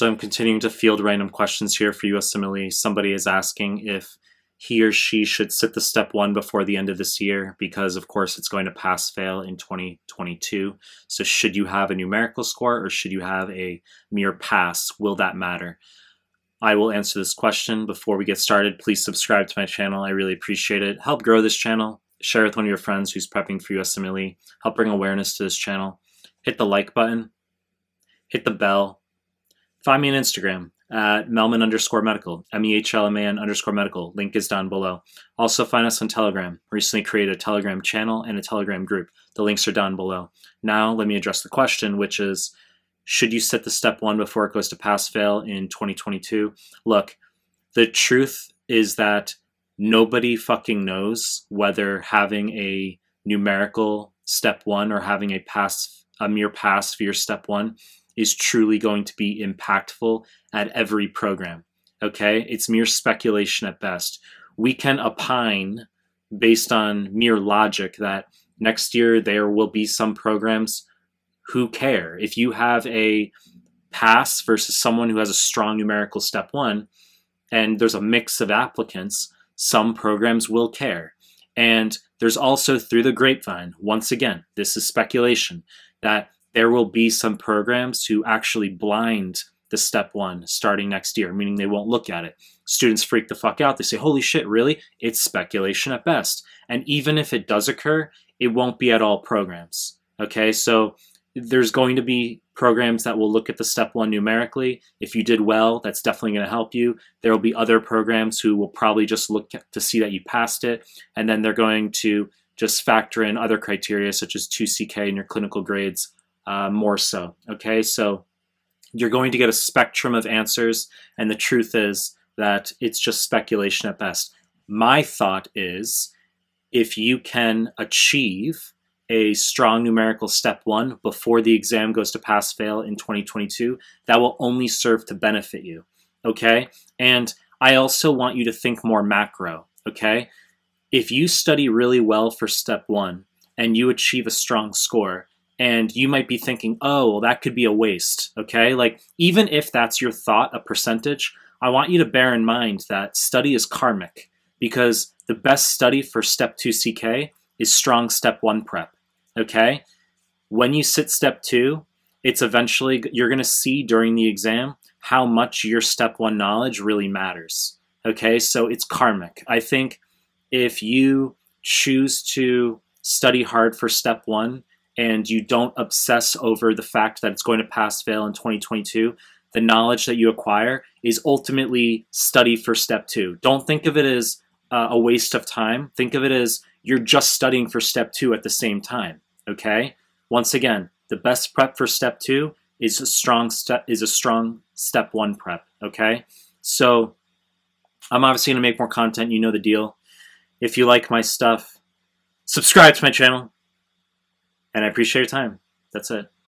So I'm continuing to field random questions here for USMLE. Somebody is asking if he or she should sit the step one before the end of this year because of course it's going to pass fail in 2022 so should you have a numerical score or should you have a mere pass? Will that matter? I will answer this question. Before we get started please subscribe to my channel. I really appreciate it. Help grow this channel. Share with one of your friends who's prepping for usmle help bring awareness to this channel. Hit the like button. Hit the bell find me on instagram at Mehlman underscore medical, M E H L M A N underscore medical. Link is down below. Also, find us on Telegram. Recently created a Telegram channel and a Telegram group. The links are down below. Now, let me address the question, which is should you set the step one before it goes to pass fail in 2022? Look, the truth is that nobody fucking knows whether having a numerical step one or having a pass, a mere pass for your step one is truly going to be impactful at every program. Okay? It's mere speculation at best. We can opine based on mere logic that next year there will be some programs who care. If you have a pass versus someone who has a strong numerical step one, and there's a mix of applicants, some programs will care. And there's also through the grapevine, once again, this is speculation, that there will be some programs who actually blind the step one starting next year, meaning they won't look at it. Students freak the fuck out. They say, holy shit, really? It's speculation at best. And even if it does occur, it won't be at all programs. Okay, so there's going to be programs that will look at the step one numerically. If you did well, that's definitely going to help you. There will be other programs who will probably just look to see that you passed it, and then they're going to just factor in other criteria such as 2CK and your clinical grades uh, more so. Okay, so you're going to get a spectrum of answers, and the truth is that it's just speculation at best. My thought is if you can achieve a strong numerical step one before the exam goes to pass fail in 2022, that will only serve to benefit you. Okay, and I also want you to think more macro. Okay, if you study really well for step one and you achieve a strong score, and you might be thinking, oh, well, that could be a waste. Okay. Like, even if that's your thought, a percentage, I want you to bear in mind that study is karmic because the best study for step two CK is strong step one prep. Okay. When you sit step two, it's eventually, you're going to see during the exam how much your step one knowledge really matters. Okay. So it's karmic. I think if you choose to study hard for step one, and you don't obsess over the fact that it's going to pass fail in 2022, the knowledge that you acquire is ultimately study for step two. Don't think of it as uh, a waste of time. Think of it as you're just studying for step two at the same time. Okay. Once again, the best prep for step two is a strong step is a strong step one prep. Okay. So I'm obviously going to make more content. You know the deal. If you like my stuff, subscribe to my channel and I appreciate your time. That's it.